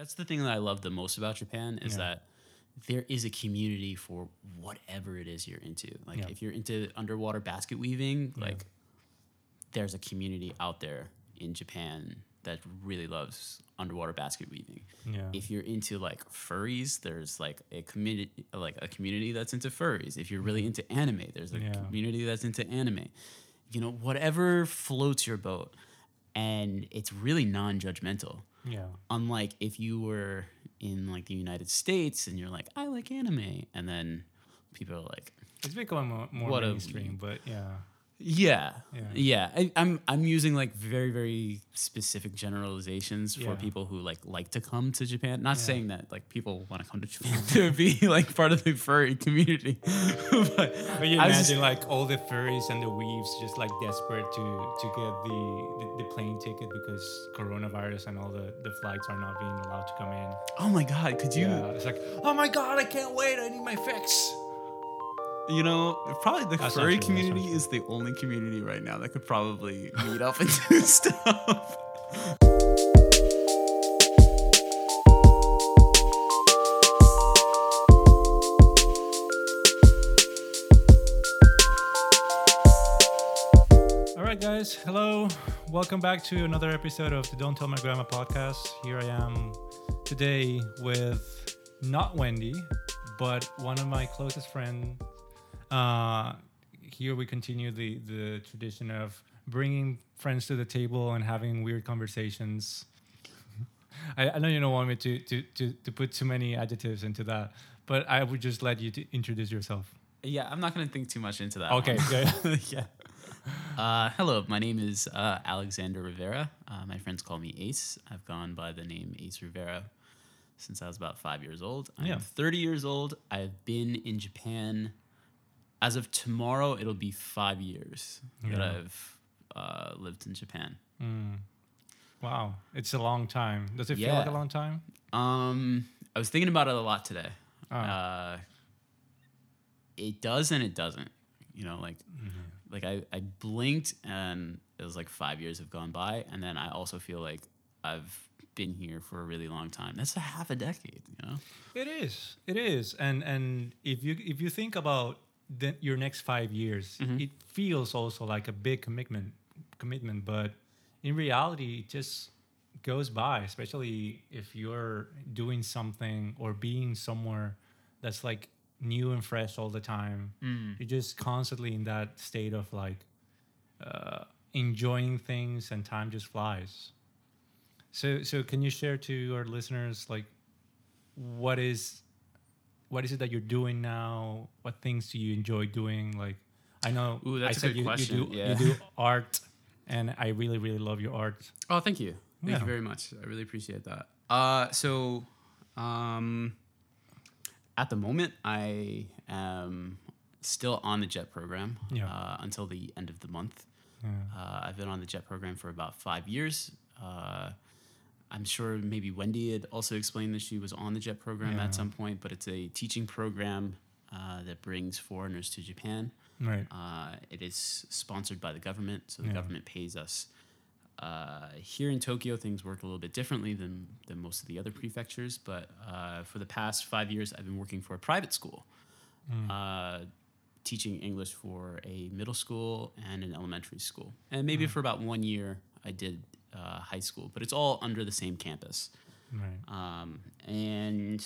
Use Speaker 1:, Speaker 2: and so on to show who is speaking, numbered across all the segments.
Speaker 1: That's the thing that I love the most about Japan is
Speaker 2: Yeah.
Speaker 1: that there is a community for whatever it is you're into. Like
Speaker 2: Yeah.
Speaker 1: if you're into underwater basket weaving, like there's a community out there in Japan that really loves underwater basket weaving.
Speaker 2: Yeah.
Speaker 1: If you're into like furries, there's like a community like a community that's into furries. If you're really into anime, there's a
Speaker 2: Mm-hmm. Yeah.
Speaker 1: community that's into anime. You know, whatever floats your boat. And it's really non-judgmental
Speaker 2: yeah.
Speaker 1: unlike if you were in like the United States and you're like, I like anime, and then people are like,
Speaker 2: It's becoming more, more
Speaker 1: What a-
Speaker 2: mainstream, but yeah.
Speaker 1: Yeah,
Speaker 2: Yeah.
Speaker 1: yeah. I, I'm I'm using like very very specific generalizations for
Speaker 2: Yeah.
Speaker 1: people who like like to come to Japan. Not
Speaker 2: Yeah.
Speaker 1: saying that like people want to come to Japan to be like part of the furry community, but,
Speaker 2: But you
Speaker 1: I
Speaker 2: imagine
Speaker 1: just-
Speaker 2: like all the furries and the weebs just like desperate to to get the, the, the plane ticket because coronavirus and all the, the flights are not being allowed to come in.
Speaker 1: oh my god, could you?
Speaker 2: yeah, it's like, oh my god, I can't wait, I need my fix.
Speaker 1: You know, probably the
Speaker 2: That's
Speaker 1: furry
Speaker 2: true,
Speaker 1: community is the only community right now that could probably meet up and do stuff.
Speaker 2: All right, guys, hello. Welcome back to another episode of the Don't Tell My Grandma podcast. Here I am today with not Wendy, but one of my closest friends. Uh, here we continue the, the tradition of bringing friends to the table and having weird conversations. I, I know you don't want me to, to, to, to put too many adjectives into that, but I would just let you to introduce yourself.
Speaker 1: Yeah, I'm not going to think too much into that.
Speaker 2: Okay, good.
Speaker 1: yeah. Uh, hello, my name is uh, Alexander Rivera. Uh, my friends call me Ace. I've gone by the name Ace Rivera since I was about five years old. I'm
Speaker 2: Yeah.
Speaker 1: 30 years old. I've been in Japan. As of tomorrow, it'll be five years that I've uh, lived in Japan.
Speaker 2: Mm. Wow, it's a long time. Does it feel like a long time?
Speaker 1: Um, I was thinking about it a lot today.
Speaker 2: Oh.
Speaker 1: Uh, it does and it doesn't. You know, like like I, I blinked and it was like five years have gone by, and then I also feel like I've been here for a really long time. That's a half a decade, you know.
Speaker 2: It is. It is. And and if you if you think about the, your next five years,
Speaker 1: Mm-hmm.
Speaker 2: it feels also like a big commitment. Commitment, but in reality, it just goes by. Especially if you're doing something or being somewhere that's like new and fresh all the time.
Speaker 1: Mm.
Speaker 2: You're just constantly in that state of like uh, enjoying things, and time just flies. So, so can you share to our listeners like what is what is it that you're doing now? What things do you enjoy doing? Like, I know
Speaker 1: Ooh, that's
Speaker 2: I
Speaker 1: a
Speaker 2: said
Speaker 1: good
Speaker 2: you,
Speaker 1: question,
Speaker 2: you do
Speaker 1: yeah.
Speaker 2: you do art, and I really really love your art.
Speaker 1: Oh, thank you. Thank
Speaker 2: Yeah.
Speaker 1: you very much. I really appreciate that. Uh, so, um, at the moment, I am still on the JET program
Speaker 2: Yeah.
Speaker 1: uh, until the end of the month.
Speaker 2: Yeah.
Speaker 1: Uh, I've been on the JET program for about five years. I'm sure maybe Wendy had also explained that she was on the JET program
Speaker 2: Yeah.
Speaker 1: at some point, but it's a teaching program uh, that brings foreigners to Japan.
Speaker 2: Right.
Speaker 1: Uh, it is sponsored by the government, so the
Speaker 2: Yeah.
Speaker 1: government pays us. Uh, here in Tokyo, things work a little bit differently than, than most of the other prefectures, but uh, for the past five years, I've been working for a private school, uh, teaching English for a middle school and an elementary school. And maybe for about one year, I did uh, high school, but it's all under the same campus.
Speaker 2: Right.
Speaker 1: Um, and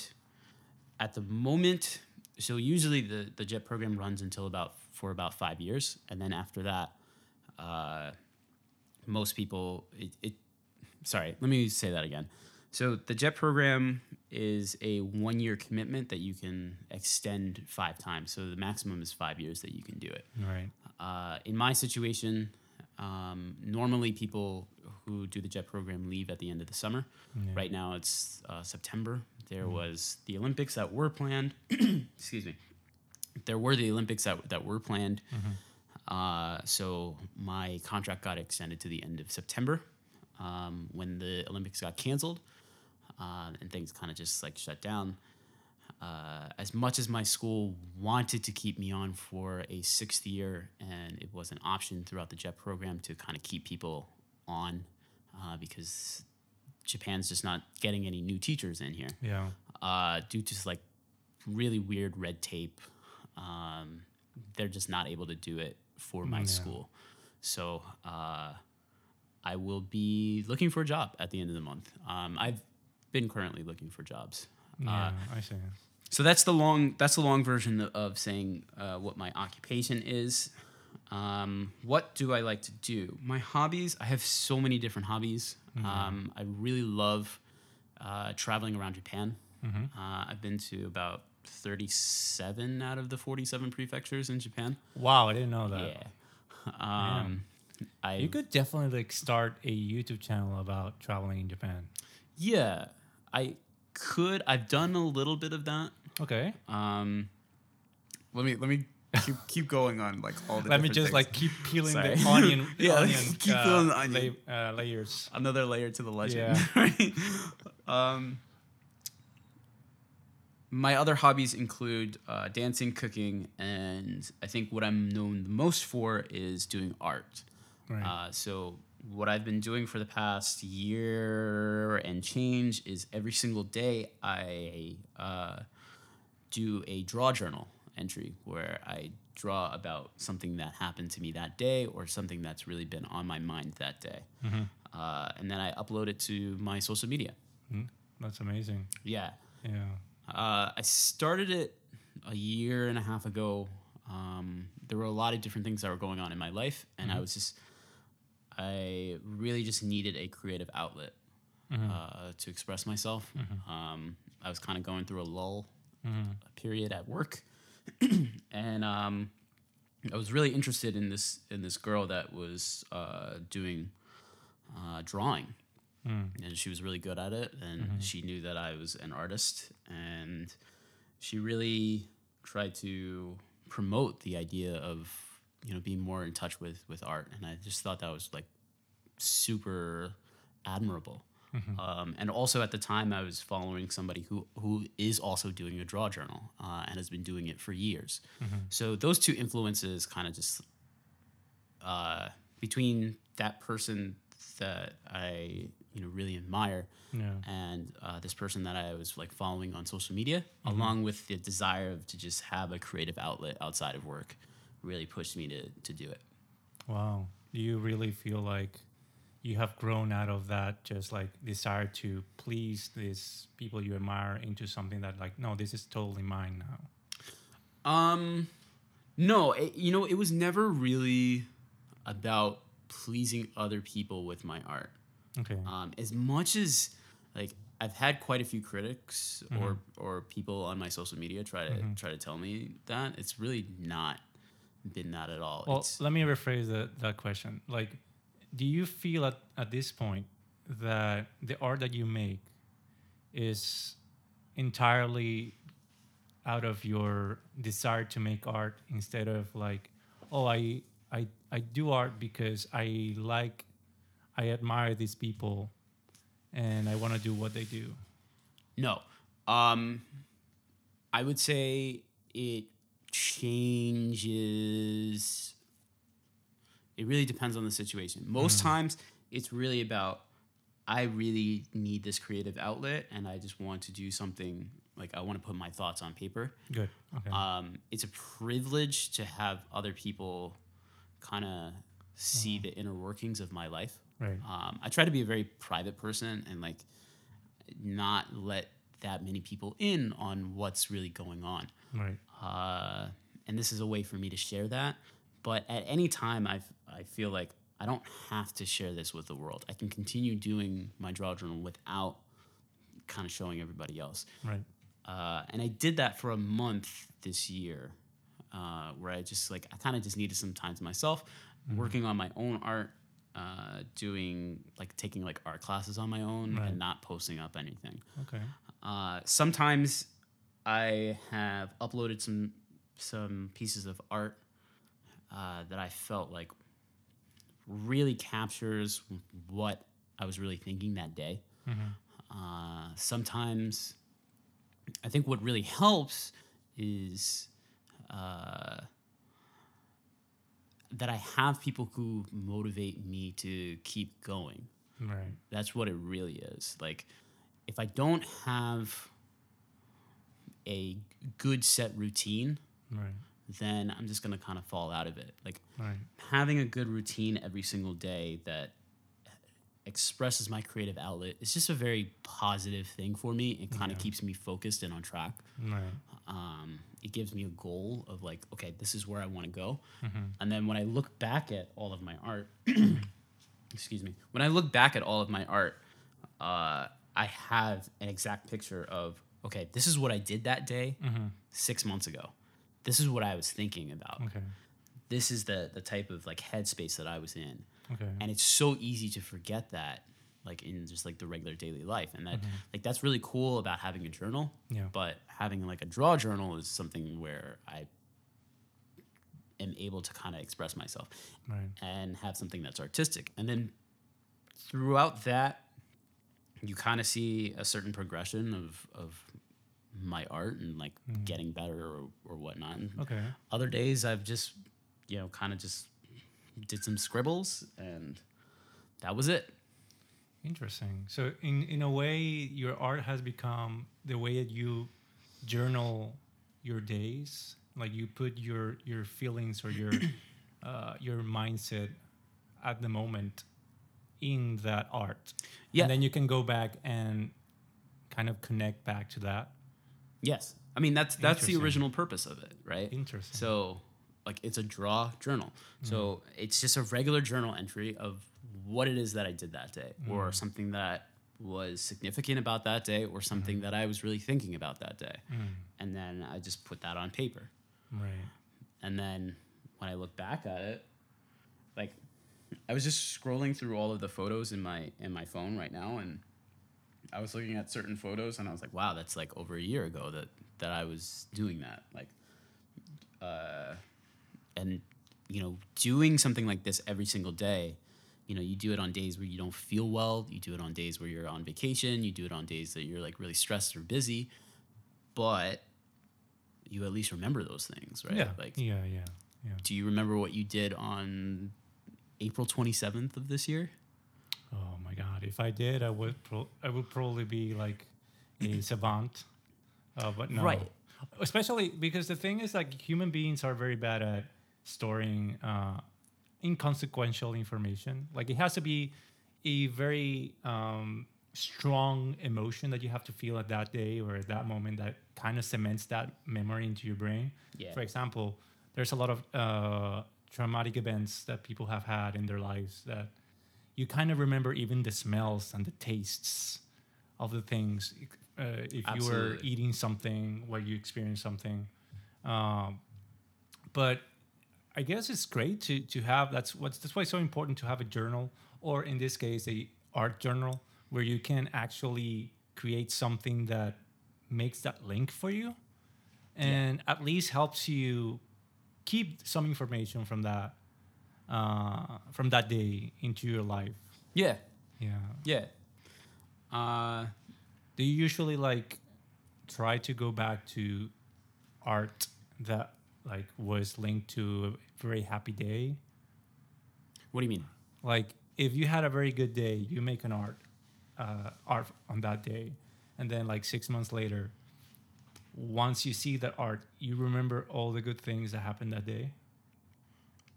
Speaker 1: at the moment, so usually the, the JET program runs until about for about five years, and then after that, uh, most people it, it. Sorry, let me say that again. So the JET program is a one year commitment that you can extend five times. So the maximum is five years that you can do it.
Speaker 2: Right.
Speaker 1: Uh, in my situation, um, normally people who do the JET program leave at the end of the summer. Right now it's uh, September. There was the Olympics that were planned. Excuse me. There were the Olympics that, that were planned. Uh, so my contract got extended to the end of September um, when the Olympics got canceled uh, and things kind of just like shut down. Uh, as much as my school wanted to keep me on for a sixth year, and it was an option throughout the JET program to kind of keep people on uh, because Japan's just not getting any new teachers in here
Speaker 2: Yeah.
Speaker 1: uh, due to like really weird red tape. Um, they're just not able to do it for my
Speaker 2: Mm, yeah.
Speaker 1: school. So uh, I will be looking for a job at the end of the month. Um, I've been currently looking for jobs.
Speaker 2: Yeah.
Speaker 1: Uh,
Speaker 2: I see.
Speaker 1: so that's the long that's the long version of saying uh, what my occupation is. Um, what do I like to do? My hobbies. I have so many different hobbies. Um, I really love uh, traveling around Japan. Uh, I've been to about thirty-seven out of the forty-seven prefectures in Japan.
Speaker 2: Wow, I didn't know that.
Speaker 1: Yeah. Um, I
Speaker 2: You could definitely like start a YouTube channel about traveling in Japan.
Speaker 1: yeah. I could. I've done a little bit of that.
Speaker 2: Okay.
Speaker 1: Um, let me let me keep keep going on like all the.
Speaker 2: Let me just
Speaker 1: things.
Speaker 2: like keep peeling
Speaker 1: Sorry.
Speaker 2: the onion.
Speaker 1: Yeah,
Speaker 2: onion
Speaker 1: keep
Speaker 2: uh,
Speaker 1: peeling the onion.
Speaker 2: la- uh, layers.
Speaker 1: another layer to the legend.
Speaker 2: Yeah.
Speaker 1: right? um, my other hobbies include uh, dancing, cooking, and I think what I'm known the most for is doing art.
Speaker 2: Right.
Speaker 1: Uh, so what I've been doing for the past year and change is every single day I uh, do a draw journal entry where I draw about something that happened to me that day or something that's really been on my mind that day. Uh, and then I upload it to my social media.
Speaker 2: Mm, That's amazing.
Speaker 1: Yeah.
Speaker 2: Yeah.
Speaker 1: Uh, I started it a year and a half ago. Um, there were a lot of different things that were going on in my life, and I was just, I really just needed a creative outlet uh, to express myself. Um, I was kind of going through a lull period at work, and um, I was really interested in this in this girl that was uh, doing uh, drawing. And she was really good at it and she knew that i was an artist and she really tried to promote the idea of you know being more in touch with with art. And i just thought that was like super admirable um, and also at the time i was following somebody who who is also doing a draw journal uh, and has been doing it for years so those two influences kind of just uh, between that person that I you know really admire
Speaker 2: Yeah.
Speaker 1: and uh, this person that I was like following on social media, along with the desire of to just have a creative outlet outside of work, really pushed me to to do it.
Speaker 2: Wow. Do you really feel like you have grown out of that just like desire to please these people you admire into something that like no, this is totally mine now.
Speaker 1: Um, no, it, you know, it was never really about pleasing other people with my art.
Speaker 2: Okay.
Speaker 1: Um, as much as like I've had quite a few critics or or people on my social media try to try to tell me that it's really not been that at all.
Speaker 2: Well,
Speaker 1: it's,
Speaker 2: let me rephrase that, that question. Like, do you feel at, at this point that the art that you make is entirely out of your desire to make art instead of like, oh, I, I, I do art because I like, I admire these people and I want to do what they do?
Speaker 1: No. Um, I would say it changes. It really depends on the situation. Most times, it's really about I really need this creative outlet, and I just want to do something like I want to put my thoughts on paper.
Speaker 2: Good. Okay.
Speaker 1: Um, it's a privilege to have other people kind of see the inner workings of my life.
Speaker 2: right.
Speaker 1: Um, I try to be a very private person and like not let that many people in on what's really going on.
Speaker 2: Right.
Speaker 1: Uh, and this is a way for me to share that. But at any time, I I feel like I don't have to share this with the world. I can continue doing my draw journal without kind of showing everybody else.
Speaker 2: Right.
Speaker 1: Uh, and I did that for a month this year, uh, where I just like I kind of just needed some time to myself, working on my own art, uh, doing like taking like art classes on my own,
Speaker 2: Right.
Speaker 1: and not posting up anything.
Speaker 2: Okay.
Speaker 1: Uh, sometimes I have uploaded some some pieces of art uh, that I felt like really captures what I was really thinking that day. Uh, sometimes I think what really helps is uh, that I have people who motivate me to keep going.
Speaker 2: Right.
Speaker 1: That's what it really is. Like, if I don't have a good set routine,
Speaker 2: Right.
Speaker 1: then I'm just gonna kind of fall out of it. Like
Speaker 2: Right.
Speaker 1: having a good routine every single day that expresses my creative outlet is just a very positive thing for me. It kind of
Speaker 2: Yeah.
Speaker 1: keeps me focused and on track.
Speaker 2: Right.
Speaker 1: Um, it gives me a goal of like, okay, this is where I want to go.
Speaker 2: Mm-hmm.
Speaker 1: And then when I look back at all of my art, excuse me, when I look back at all of my art, uh, I have an exact picture of, okay, this is what I did that day
Speaker 2: Mm-hmm.
Speaker 1: six months ago. This is what I was thinking about.
Speaker 2: Okay.
Speaker 1: This is the the type of like headspace that I was in.
Speaker 2: Okay.
Speaker 1: And it's so easy to forget that like in just like the regular daily life. And that like that's really cool about having a journal.
Speaker 2: Mm-hmm. Yeah.
Speaker 1: But having like a draw journal is something where I am able to kind of express myself
Speaker 2: Right.
Speaker 1: and have something that's artistic. And then throughout that, you kind of see a certain progression of, of my art and like getting better or, or whatnot. And
Speaker 2: Okay.
Speaker 1: Other days, I've just, you know, kind of just did some scribbles and that was it.
Speaker 2: Interesting. So in in a way, your art has become the way that you journal your days. Like you put your your feelings or your uh, your mindset at the moment in that art.
Speaker 1: Yeah.
Speaker 2: And then you can go back and kind of connect back to that.
Speaker 1: Yes. I mean, that's that's the original purpose of it, right?
Speaker 2: Interesting.
Speaker 1: So, like, it's a draw journal. Mm-hmm. So it's just a regular journal entry of what it is that I did that day, mm-hmm. or something that was significant about that day, or something mm-hmm. that I was really thinking about that day, and then I just put that on paper.
Speaker 2: Right.
Speaker 1: And then when I look back at it, like, I was just scrolling through all of the photos in my in my phone right now, and I was looking at certain photos, and I was like, wow, that's like over a year ago that that I was doing that, like, uh, and you know, doing something like this every single day. You know, you do it on days where you don't feel well. You do it on days where you're on vacation. You do it on days that you're like really stressed or busy, but you at least remember those things, right?
Speaker 2: Yeah.
Speaker 1: Like,
Speaker 2: yeah. Yeah. Yeah.
Speaker 1: do you remember what you did on April 27th of this year?
Speaker 2: Oh my god! If I did, I would pro- I would probably be like a savant. Uh, but no,
Speaker 1: Right.
Speaker 2: Especially because the thing is, like, human beings are very bad at storing uh, inconsequential information. Like, it has to be a very um, strong emotion that you have to feel at that day or at that moment that kind of cements that memory into your brain.
Speaker 1: Yeah.
Speaker 2: For example, there's a lot of uh, traumatic events that people have had in their lives that you kind of remember even the smells and the tastes of the things. Uh, if you were eating something where you experienced something, um, but I guess it's great to to have. That's what's that's why it's so important to have a journal, or in this case, a art journal, where you can actually create something that makes that link for you, and at least helps you keep some information from that uh, from that day into your life.
Speaker 1: Yeah.
Speaker 2: Yeah.
Speaker 1: Yeah. Uh,
Speaker 2: Do you usually like try to go back to art that like was linked to a very happy day?
Speaker 1: what do you mean?
Speaker 2: Like if you had a very good day, you make an art uh, art on that day, and then like six months later, once you see that art, you remember all the good things that happened that day.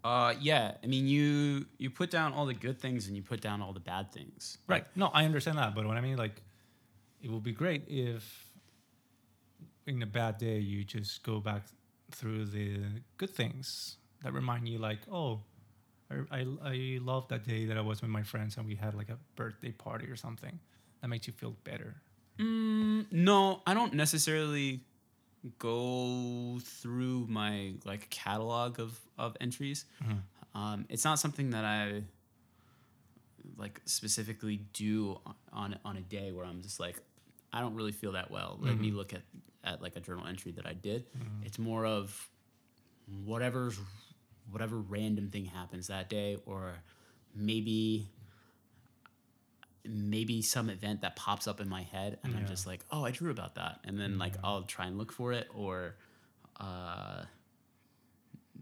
Speaker 1: Uh, yeah. I mean, you you put down all the good things and you put down all the bad things.
Speaker 2: Right. No, I understand that, but what I mean, like, it would be great if, in a bad day, you just go back through the good things that remind you, like, oh, I, I, I love that day that I was with my friends and we had like a birthday party or something. That makes you feel better.
Speaker 1: Mm, no, I don't necessarily go through my like catalog of of entries. Um, it's not something that I like specifically do on on a day where I'm just like I don't really feel that well. Let me look at at like a journal entry that I did. It's more of whatever's whatever random thing happens that day or maybe maybe some event that pops up in my head and I'm just like, oh, I drew about that. And then like I'll try and look for it or uh,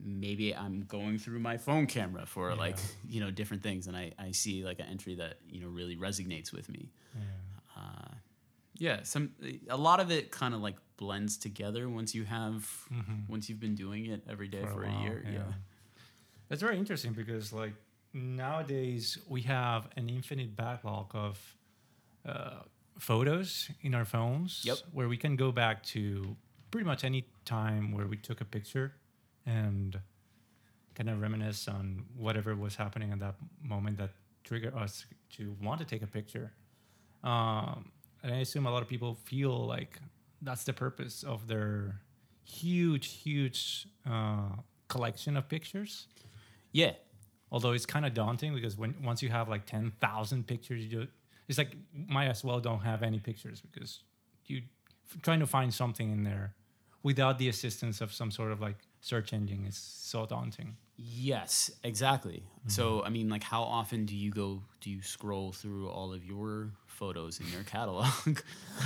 Speaker 1: maybe I'm going through my phone camera for like you know different things, and I I see like an entry that you know really resonates with me.
Speaker 2: Yeah.
Speaker 1: Uh, yeah, some a lot of it kind of like blends together once you have once you've been doing it every day for, a,
Speaker 2: while,
Speaker 1: year. Yeah.
Speaker 2: That's very interesting because like nowadays we have an infinite backlog of uh, photos in our phones
Speaker 1: Yep.
Speaker 2: where we can go back to pretty much any time where we took a picture and kind of reminisce on whatever was happening at that moment that triggered us to want to take a picture. Um, and I assume a lot of people feel like that's the purpose of their huge, huge uh, collection of pictures.
Speaker 1: yeah,
Speaker 2: Although it's kind of daunting because when once you have like ten thousand pictures, you do, it's like might as well don't have any pictures because you trying to find something in there without the assistance of some sort of like search engine is so daunting.
Speaker 1: Yes, exactly. So, I mean, like, how often do you go? Do you scroll through all of your photos in your catalog?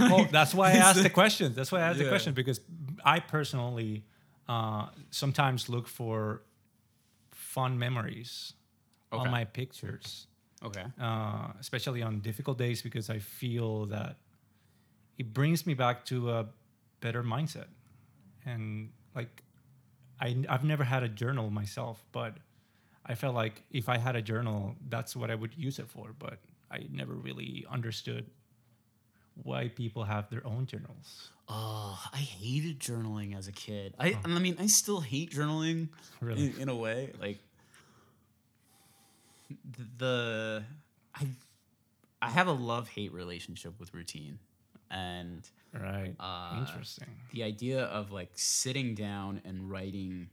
Speaker 2: well, that's why I asked the question. That's why I asked the
Speaker 1: Yeah.
Speaker 2: question because I personally uh, sometimes look for fun memories
Speaker 1: Okay.
Speaker 2: on my pictures,
Speaker 1: okay.
Speaker 2: uh, especially on difficult days because I feel that it brings me back to a better mindset. And like, I, I've never had a journal myself, but I felt like if I had a journal, that's what I would use it for. But I never really understood why people have their own journals.
Speaker 1: Oh, I hated journaling as a kid. I, I mean, I still hate journaling
Speaker 2: Really?
Speaker 1: in, in a way. Like the I I have a love hate relationship with routine, and
Speaker 2: Right.
Speaker 1: Uh,
Speaker 2: Interesting.
Speaker 1: the idea of like sitting down and writing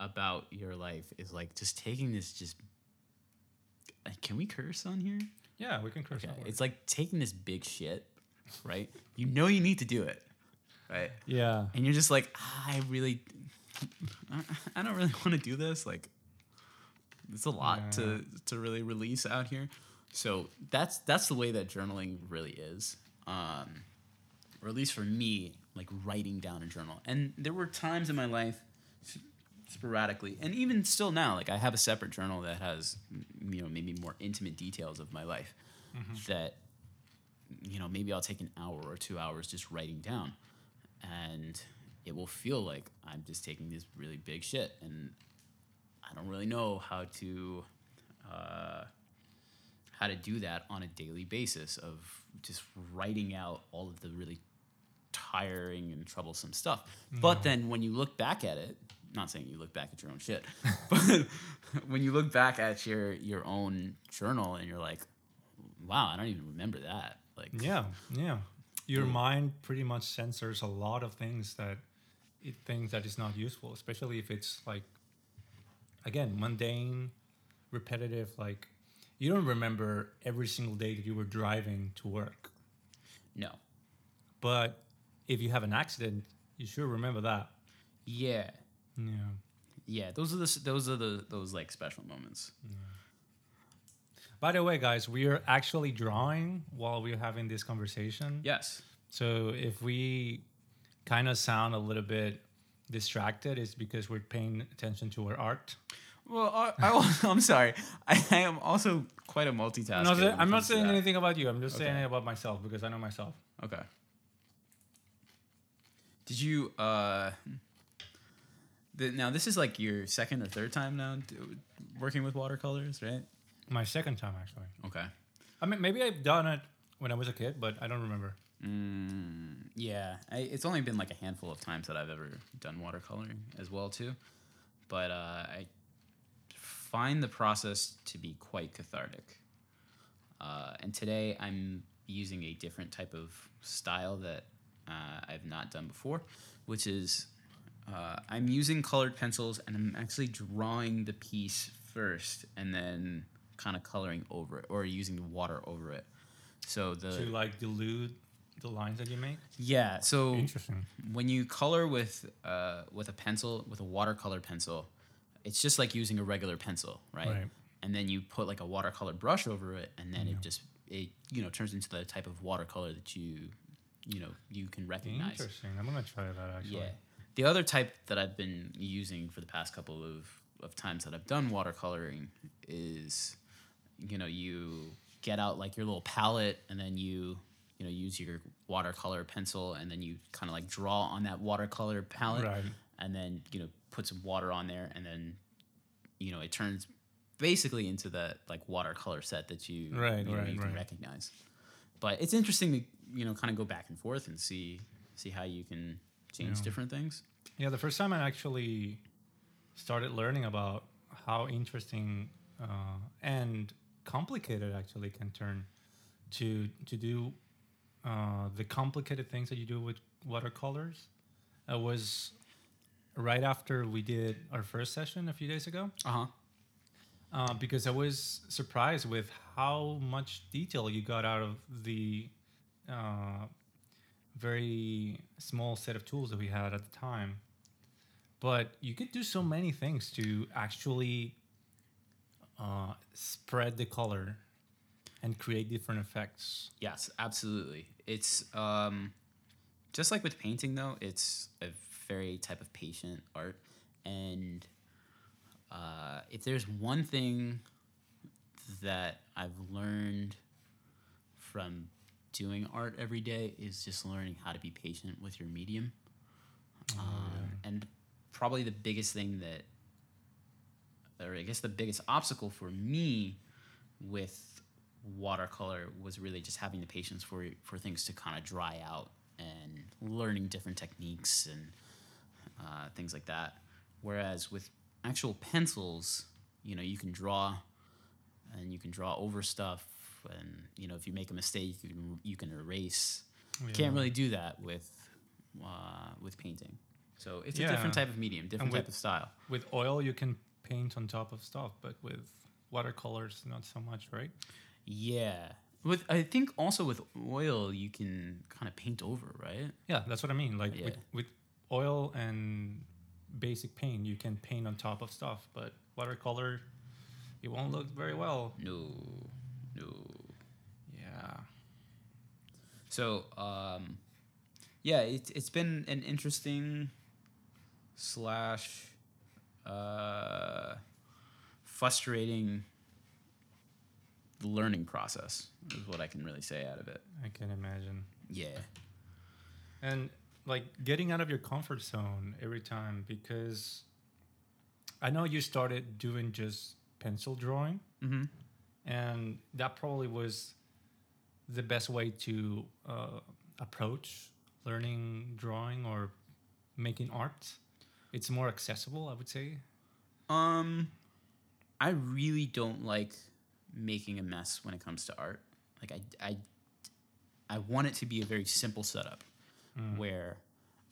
Speaker 1: about your life is like just taking this just. Can we curse on here?
Speaker 2: Yeah, we can curse.
Speaker 1: Okay. It's like taking this big shit, right? You know you need to do it, right?
Speaker 2: yeah.
Speaker 1: and you're just like, ah, I really, I don't really want to do this. Like, it's a lot to to really release out here. So that's that's the way that journaling really is, um, or at least for me, like writing down a journal. And there were times in my life, sporadically, and even still now, like I have a separate journal that has, you know, maybe more intimate details of my life that you know, maybe I'll take an hour or two hours just writing down, and it will feel like I'm just taking this really big shit, and I don't really know how to uh, how to do that on a daily basis of just writing out all of the really tiring and troublesome stuff. But mm. then when you look back at it, not saying you look back at your own shit, but when you look back at your your own journal and you're like, wow, I don't even remember that. Like,
Speaker 2: Yeah. Yeah. Your mm. mind pretty much censors a lot of things that it thinks that is not useful, especially if it's like, again, mundane, repetitive. Like, you don't remember every single day that you were driving to work,
Speaker 1: no,
Speaker 2: but if you have an accident, you sure remember that.
Speaker 1: yeah,
Speaker 2: Yeah.
Speaker 1: yeah. Those are the those are the those like special moments.
Speaker 2: By the way, guys, we are actually drawing while we're having this conversation.
Speaker 1: Yes.
Speaker 2: So if we kind of sound a little bit distracted, it's because we're paying attention to our art.
Speaker 1: Well, I, I'm sorry. I, I am also quite a multitasker.
Speaker 2: I'm not, I'm not saying anything about you. I'm just saying
Speaker 1: Okay.
Speaker 2: about myself because I know myself.
Speaker 1: Okay. Did you uh the, now this is like your second or third time now working with watercolors, right?
Speaker 2: My second time, actually.
Speaker 1: Okay.
Speaker 2: I mean, maybe I've done it when I was a kid, but I don't remember.
Speaker 1: Mm, yeah, I, it's only been like a handful of times that I've ever done watercoloring as well too, but uh, I find the process to be quite cathartic. Uh, and today I'm using a different type of style that uh, I've not done before, which is uh, I'm using colored pencils and I'm actually drawing the piece first and then kind of coloring over it or using the water over it. So the
Speaker 2: to like dilute the lines that you make.
Speaker 1: yeah, so
Speaker 2: Interesting.
Speaker 1: when you color with uh, with a pencil, with a watercolor pencil, it's just like using a regular pencil, right?
Speaker 2: Right.
Speaker 1: And then you put like a watercolor brush over it, and then it just it you know turns into the type of watercolor that you you know you can recognize.
Speaker 2: Interesting. I'm gonna try that actually.
Speaker 1: Yeah. the other type that I've been using for the past couple of, of times that I've done watercoloring is, you know, you get out like your little palette and then you, you know, use your watercolor pencil and then you kind of like draw on that watercolor palette
Speaker 2: Right.
Speaker 1: and then, you know, put some water on there and then, you know, it turns basically into that like watercolor set that you,
Speaker 2: Right,
Speaker 1: you, know,
Speaker 2: right,
Speaker 1: you can
Speaker 2: right.
Speaker 1: recognize. But it's interesting to, you know, kind of go back and forth and see, see how you can change
Speaker 2: Yeah.
Speaker 1: different things.
Speaker 2: Yeah, the first time I actually started learning about how interesting uh, and complicated actually can turn to to do uh, the complicated things that you do with watercolors uh, was right after we did our first session a few days ago.
Speaker 1: Uh huh.
Speaker 2: uh, because I was surprised with how much detail you got out of the uh, very small set of tools that we had at the time. But you could do so many things to actually uh, spread the color and create different effects.
Speaker 1: Yes, absolutely. It's um, just like with painting, though. It's a very type of patient art, and uh, if there's one thing that I've learned from doing art every day is just learning how to be patient with your medium. Um, and probably the biggest thing that, or I guess the biggest obstacle for me with watercolor was really just having the patience for for things to kind of dry out and learning different techniques and uh, things like that. Whereas with actual pencils, you know, you can draw and you can draw over stuff, and you know, if you make a mistake, you can you can erase. You Can't really do that with uh, with painting. So it's a different type of medium, different
Speaker 2: with-
Speaker 1: type of style.
Speaker 2: With oil, you can paint on top of stuff, but with watercolors, not so much, right?
Speaker 1: Yeah. With I think also with oil you can kind of paint over, right?
Speaker 2: Yeah, that's what I mean. Like
Speaker 1: Yeah.
Speaker 2: with, with oil and basic paint, you can paint on top of stuff, but watercolor, it won't look very well.
Speaker 1: No, no. So, um, yeah, it's it's been an interesting slash uh, frustrating learning process is what I can really say out of it.
Speaker 2: I can imagine.
Speaker 1: Yeah.
Speaker 2: And like getting out of your comfort zone every time because I know you started doing just pencil drawing,
Speaker 1: Mm-hmm.
Speaker 2: and that probably was the best way to uh, approach learning drawing or making art. It's more accessible, I would say.
Speaker 1: Um, I really don't like making a mess when it comes to art. Like I, I, I want it to be a very simple setup where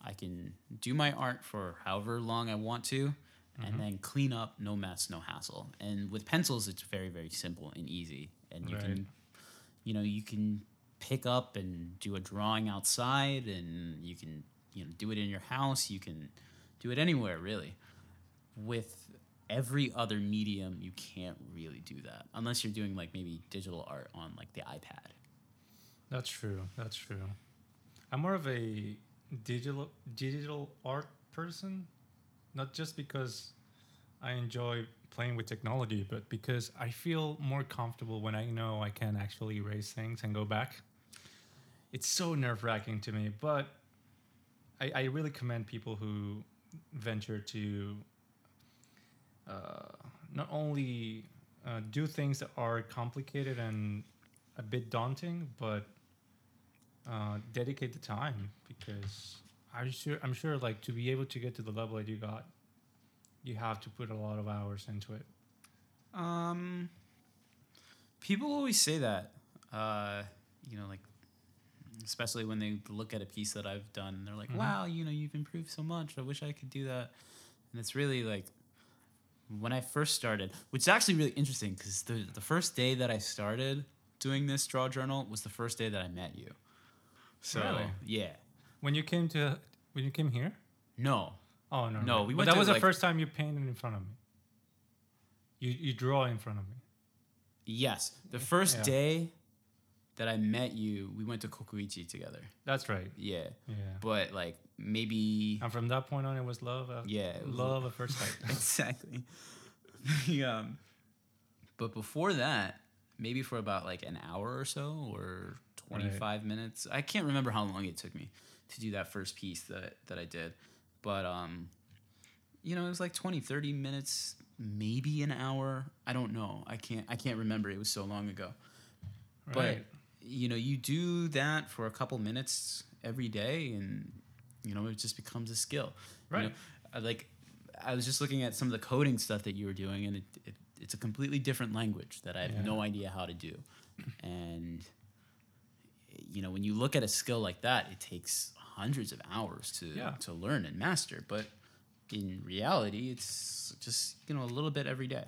Speaker 1: I can do my art for however long I want to, and then clean up, no mess, no hassle. And with pencils, it's very very simple and easy, and you
Speaker 2: Right.
Speaker 1: can, you know, you can pick up and do a drawing outside, and you can you know do it in your house. You can do it anywhere really with every other medium you can't really do that unless you're doing like maybe digital art on like the ipad
Speaker 2: That's true. That's true. I'm more of a digital digital art person, not just because I enjoy playing with technology, but because I feel more comfortable when I know I can actually erase things and go back. It's so nerve wracking to me, but I, I really commend people who venture to uh, not only uh, do things that are complicated and a bit daunting, but uh, dedicate the time because I'm sure I'm sure like to be able to get to the level that you got, you have to put a lot of hours into it.
Speaker 1: um people always say that uh you know like especially when they look at a piece that i've done and they're like
Speaker 2: Mhm.
Speaker 1: wow you know you've improved so much i wish i could do that and it's really like when i first started which is actually really interesting because the, the first day that i started doing this draw journal was the first day that i met you so
Speaker 2: Really?
Speaker 1: yeah
Speaker 2: When you came to when you came here,
Speaker 1: no
Speaker 2: oh no,
Speaker 1: No, we
Speaker 2: But
Speaker 1: went
Speaker 2: that
Speaker 1: to,
Speaker 2: was the first time you painted in front of me. You you draw in front of me.
Speaker 1: Yes, the first
Speaker 2: Yeah.
Speaker 1: day that I met you, we went to Kokuichi together.
Speaker 2: That's right.
Speaker 1: Yeah.
Speaker 2: Yeah.
Speaker 1: But like maybe
Speaker 2: And from that point on, it was love. At,
Speaker 1: yeah, was-
Speaker 2: love at first sight.
Speaker 1: exactly. yeah. um, But before that, maybe for about like an hour or so or 25 minutes. I can't remember how long it took me to do that first piece that that I did. But um you know, it was like 20, 30 minutes, maybe an hour. I don't know. I can't I can't remember. It was so long ago.
Speaker 2: Right.
Speaker 1: But you know, you do that for a couple minutes every day and you know, it just becomes a skill. You know,
Speaker 2: Right.
Speaker 1: Like I was just looking at some of the coding stuff that you were doing and it, it it's a completely different language that I have
Speaker 2: Yeah.
Speaker 1: no idea how to do. And you know, when you look at a skill like that, it takes hundreds of hours to
Speaker 2: Yeah.
Speaker 1: to learn and master, but in reality, it's just, you know, a little bit every day.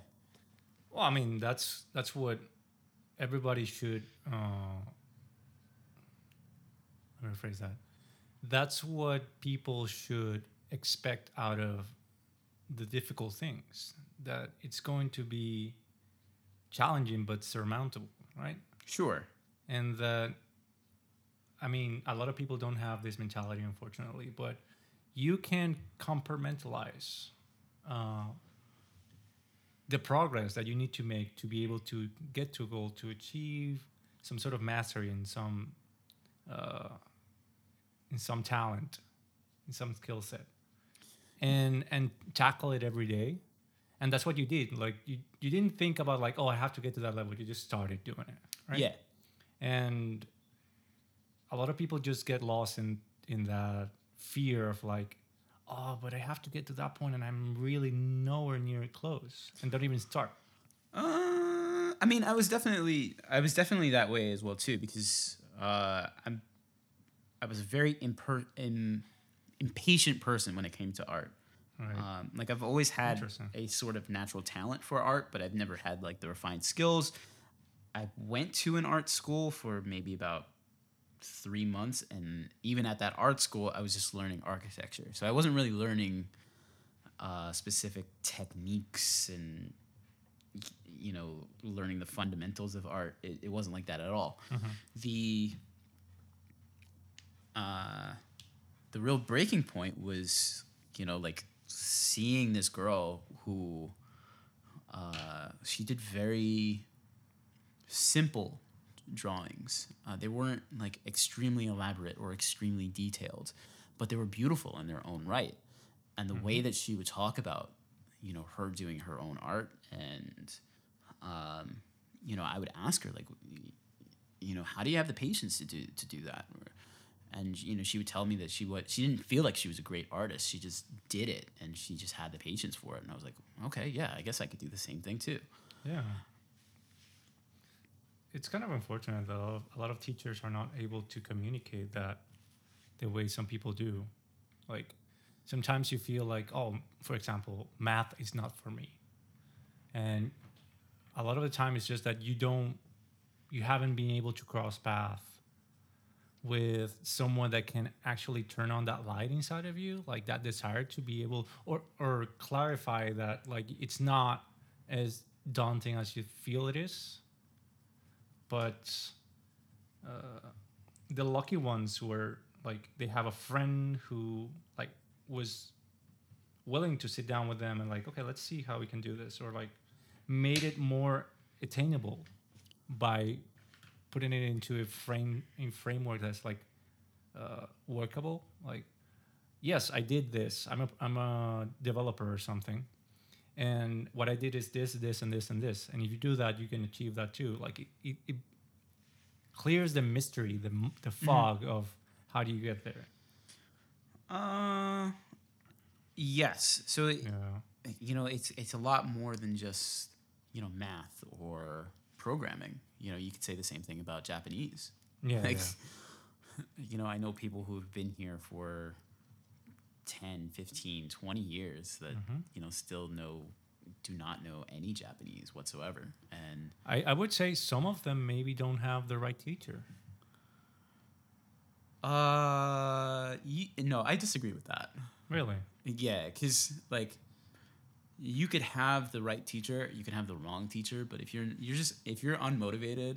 Speaker 2: Well, I mean, that's that's what everybody should. Uh, let me rephrase that. That's what people should expect out of the difficult things. That it's going to be challenging but surmountable, right?
Speaker 1: Sure.
Speaker 2: and that i mean a lot of people don't have this mentality unfortunately but you can compartmentalize uh, the progress that you need to make to be able to get to a goal to achieve some sort of mastery in some uh, in some talent in some skill set and and tackle it every day. And that's what you did. Like you, you didn't think about like oh i have to get to that level. You just started doing it right?
Speaker 1: Yeah.
Speaker 2: and a lot of people just get lost in in that fear of like oh but i have to get to that point and i'm really nowhere near close and don't even start
Speaker 1: Uh, I mean, I was definitely, I was definitely that way as well too, because uh, I'm, I was a very imper- im- impatient person when it came to art.
Speaker 2: right
Speaker 1: Um, like I've always had a sort of natural talent for art, but I've never had like the refined skills. I went to an art school for maybe about three months, and even at that art school, I was just learning architecture. So I wasn't really learning uh, specific techniques and you know learning the fundamentals of art. It, it wasn't like that at all. The uh, the real breaking point was you know like seeing this girl who uh, she did very simple drawings. Uh, they weren't like extremely elaborate or extremely detailed but they were beautiful in their own right. And the way that she would talk about you know her doing her own art and um, you know i would ask her like you know how do you have the patience to do to do that? Or- and you know she would tell me that she what she didn't feel like she was a great artist. She just did it and she just had the patience for it. And i was like okay yeah i guess i could do the same thing too.
Speaker 2: Yeah it's kind of unfortunate that a lot of, teachers are not able to communicate that the way some people do. Like sometimes you feel like oh for example math is not for me. And a lot of the time it's just that you don't you haven't been able to cross path with someone that can actually turn on that light inside of you like that desire to be able or or clarify that like it's not as daunting as you feel it is but uh, the lucky ones were like they have a friend who like was willing to sit down with them and like okay let's see how we can do this or like made it more attainable by putting it into a frame in framework that's like uh, workable. Like yes i did this. I'm a, I'm a developer or something and what i did is this this and this and this. And if you do that you can achieve that too. Like it, it, it clears the mystery the, the fog of how do you get there?
Speaker 1: Uh yes. So it,
Speaker 2: yeah.
Speaker 1: you know it's it's a lot more than just you know math or programming. You know you could say the same thing about japanese.
Speaker 2: Yeah,
Speaker 1: like
Speaker 2: yeah.
Speaker 1: you know i know people who've been here for 10 15 20 years that
Speaker 2: Mhm.
Speaker 1: you know still know do not know any japanese whatsoever and
Speaker 2: I, I would say some of them maybe don't have the right teacher
Speaker 1: uh no i disagree with that
Speaker 2: really
Speaker 1: yeah because like you could have the right teacher you can have the wrong teacher but if you're you're just if you're unmotivated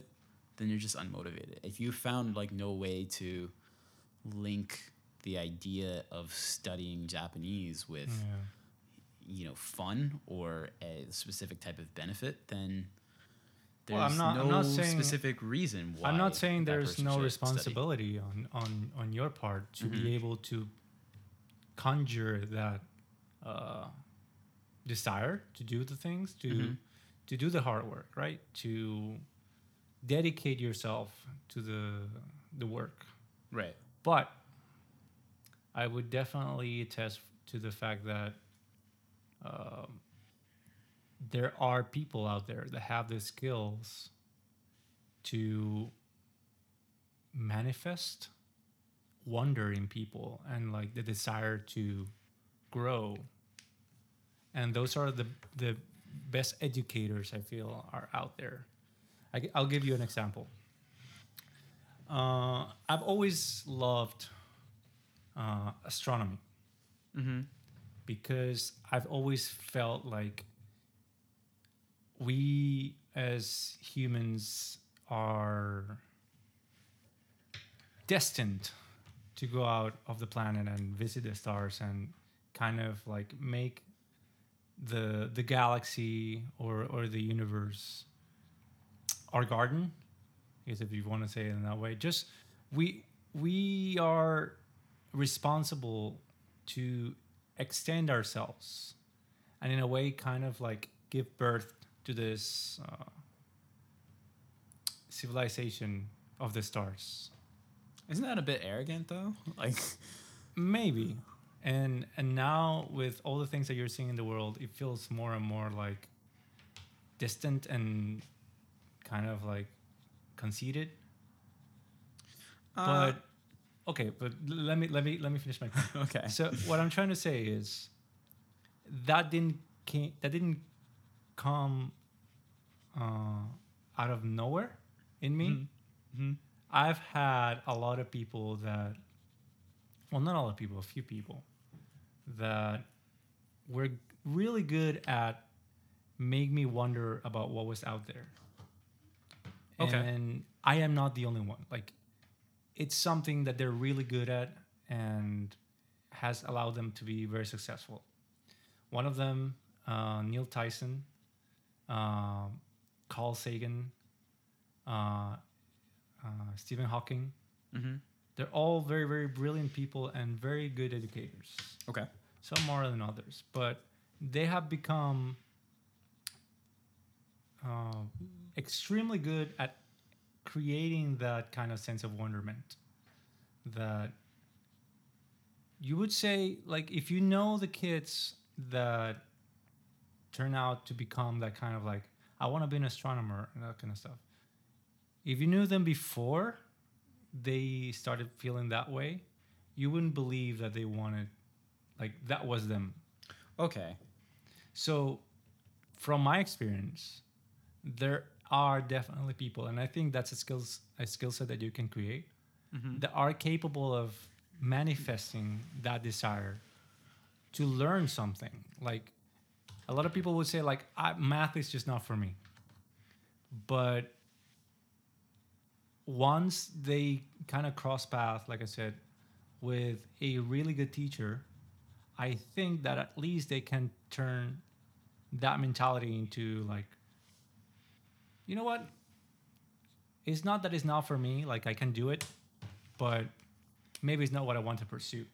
Speaker 1: then you're just unmotivated. If you found like no way to link the idea of studying Japanese with
Speaker 2: Yeah.
Speaker 1: you know fun or a specific type of benefit, then there's
Speaker 2: Well, I'm not-
Speaker 1: no
Speaker 2: I'm not saying-
Speaker 1: specific reason why.
Speaker 2: I'm not saying there's no
Speaker 1: study.
Speaker 2: responsibility on, on, on your part to
Speaker 1: Mhm.
Speaker 2: be able to conjure that uh, desire to do the things, to
Speaker 1: Mhm.
Speaker 2: to do the hard work, right? To dedicate yourself to the the work.
Speaker 1: Right.
Speaker 2: But I would definitely attest to the fact that um, there are people out there that have the skills to manifest wonder in people and like the desire to grow. And those are the the best educators I feel are out there. I, will give you an example. Uh, I've always loved uh, astronomy
Speaker 1: Mm-hmm.
Speaker 2: because I've always felt like we as humans are destined to go out of the planet and visit the stars and kind of like make the the galaxy or or the universe our garden I guess if you want to say it in that way just we we are responsible to extend ourselves and in a way kind of like give birth to this uh, civilization of the stars.
Speaker 1: Isn't that a bit arrogant though? Like,
Speaker 2: maybe. And and now with all the things that you're seeing in the world it feels more and more like distant and kind of like conceited.
Speaker 1: Uh,
Speaker 2: but okay but let me let me let me finish my point
Speaker 1: okay.
Speaker 2: so what I'm trying to say is that didn't came, that didn't come uh, out of nowhere in me.
Speaker 1: Mhm.
Speaker 2: I've had a lot of people that, well, not a lot of people, a few people that were really good at make me wonder about what was out there.
Speaker 1: Okay.
Speaker 2: And I am not the only one. Like, it's something that they're really good at and has allowed them to be very successful. One of them, uh, Neil Tyson, uh, Carl Sagan, uh, uh, Stephen Hawking.
Speaker 1: Mm-hmm.
Speaker 2: They're all very, very brilliant people and very good educators.
Speaker 1: Okay.
Speaker 2: Some more than others, but they have become uh, extremely good at creating that kind of sense of wonderment that you would say like if you know the kids that turn out to become that kind of like i want to be an astronomer and that kind of stuff if you knew them before they started feeling that way you wouldn't believe that they wanted like that was them
Speaker 1: Okay.
Speaker 2: so, from my experience, there are definitely people, and I think that's a skills a skill set that you can create
Speaker 1: Mm-hmm.
Speaker 2: that are capable of manifesting that desire to learn something. Like a lot of people would say, like I, math is just not for me, but once they kind of cross path, like I said, with a really good teacher, I think that at least they can turn that mentality into like, you know what? It's not that it's not for me. Like I can do it, but maybe it's not what I want to pursue.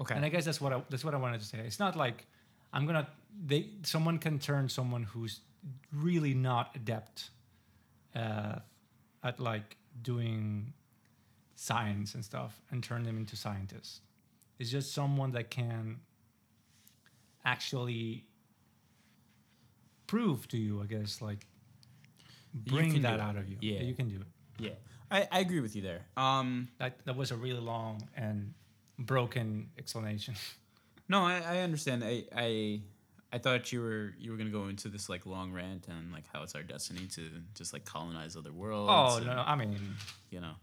Speaker 1: Okay.
Speaker 2: And I guess that's what I, that's what I wanted to say. It's not like I'm gonna they someone can turn someone who's really not adept uh, at like doing science and stuff and turn them into scientists. It's just someone that can actually prove to you, I guess, like bring that out of you.
Speaker 1: Yeah.
Speaker 2: you can do it.
Speaker 1: yeah. I, I agree with you there. Um,
Speaker 2: That that was a really long and broken explanation.
Speaker 1: no, I, I understand. I, I I thought you were you were gonna go into this like long rant and like how it's our destiny to just like colonize other worlds.
Speaker 2: Oh
Speaker 1: and,
Speaker 2: no, no, I mean,
Speaker 1: You know,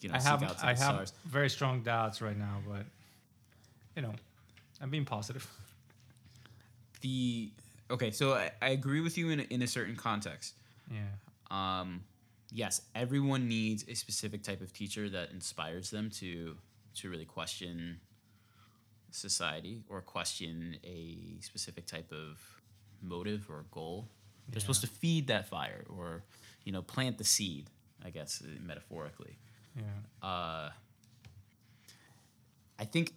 Speaker 1: you know,
Speaker 2: I have I have
Speaker 1: stars.
Speaker 2: very strong doubts right now, but you know, I'm being positive.
Speaker 1: The okay, so I, I agree with you in a, in a certain context.
Speaker 2: Yeah.
Speaker 1: um, yes, everyone needs a specific type of teacher that inspires them to to really question society or question a specific type of motive or goal. They're supposed to feed that fire or, you know, plant the seed. I guess uh, metaphorically.
Speaker 2: Yeah.
Speaker 1: Uh, I think